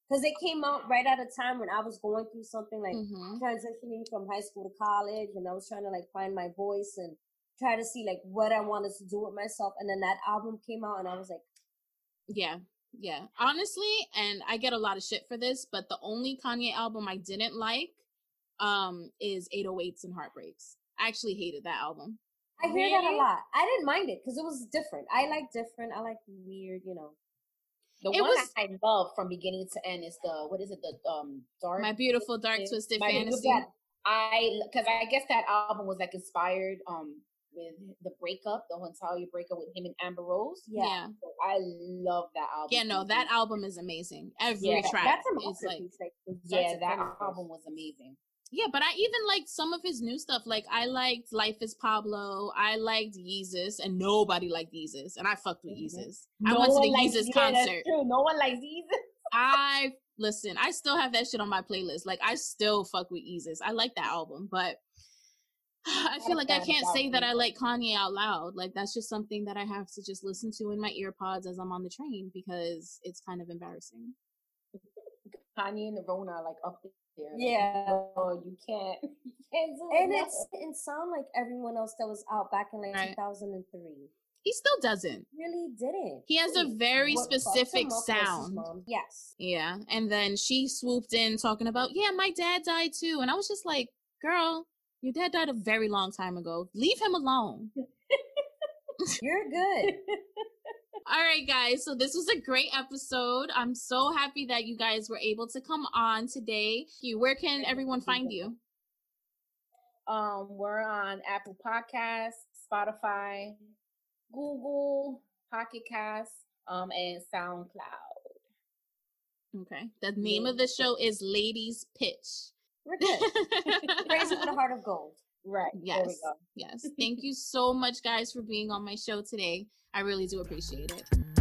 because it came out right at a time when I was going through something like mm-hmm. transitioning from high school to college, and I was trying to like find my voice and try to see like what I wanted to do with myself. And then that album came out, and I was like, yeah, yeah. Honestly, and I get a lot of shit for this, but the only Kanye album I didn't like um is 808s and Heartbreaks. I actually hated that album. I hear really? that a lot. I didn't mind it because it was different. I like different. I like weird, you know. The it one was, I love from beginning to end is the what is it? The um dark. My beautiful dark twisted fantasy. I because I guess that album was like inspired um with the breakup, the entire breakup with him and Amber Rose. Yeah, yeah. So I love that album. Yeah, no, that album is amazing. Every yeah, track that's a is like, like yeah, that album was amazing. Yeah, but I even liked some of his new stuff. Like I liked Life is Pablo. I liked Yeezus, and nobody liked Yeezus, and I fucked with mm-hmm. Yeezus. No I went to the Yeezus yeah, concert. true. No one likes Yeezus. I listen. I still have that shit on my playlist. Like I still fuck with Yeezus. I like that album, but I feel like I can't say that I like Kanye out loud. Like that's just something that I have to just listen to in my earpods as I'm on the train because it's kind of embarrassing. Kanye and the Rona are like up there. Yeah. Oh, you can't. You can't and it's it sound like everyone else that was out back in like right. 2003. He still doesn't. Really didn't. He has a very what specific sound. Yes. Yeah. And then she swooped in talking about, yeah, my dad died too. And I was just like, girl, your dad died a very long time ago. Leave him alone. You're good. All right, guys. So this was a great episode. I'm so happy that you guys were able to come on today. You, Where can everyone find you? Um, we're on Apple Podcasts, Spotify, Google, Pocket Cast, um, and SoundCloud. Okay. The name of the show is Ladies Pitch. We're good. Crazy with a heart of gold. Right. Yes. Yes. Thank you so much, guys, for being on my show today. I really do appreciate it.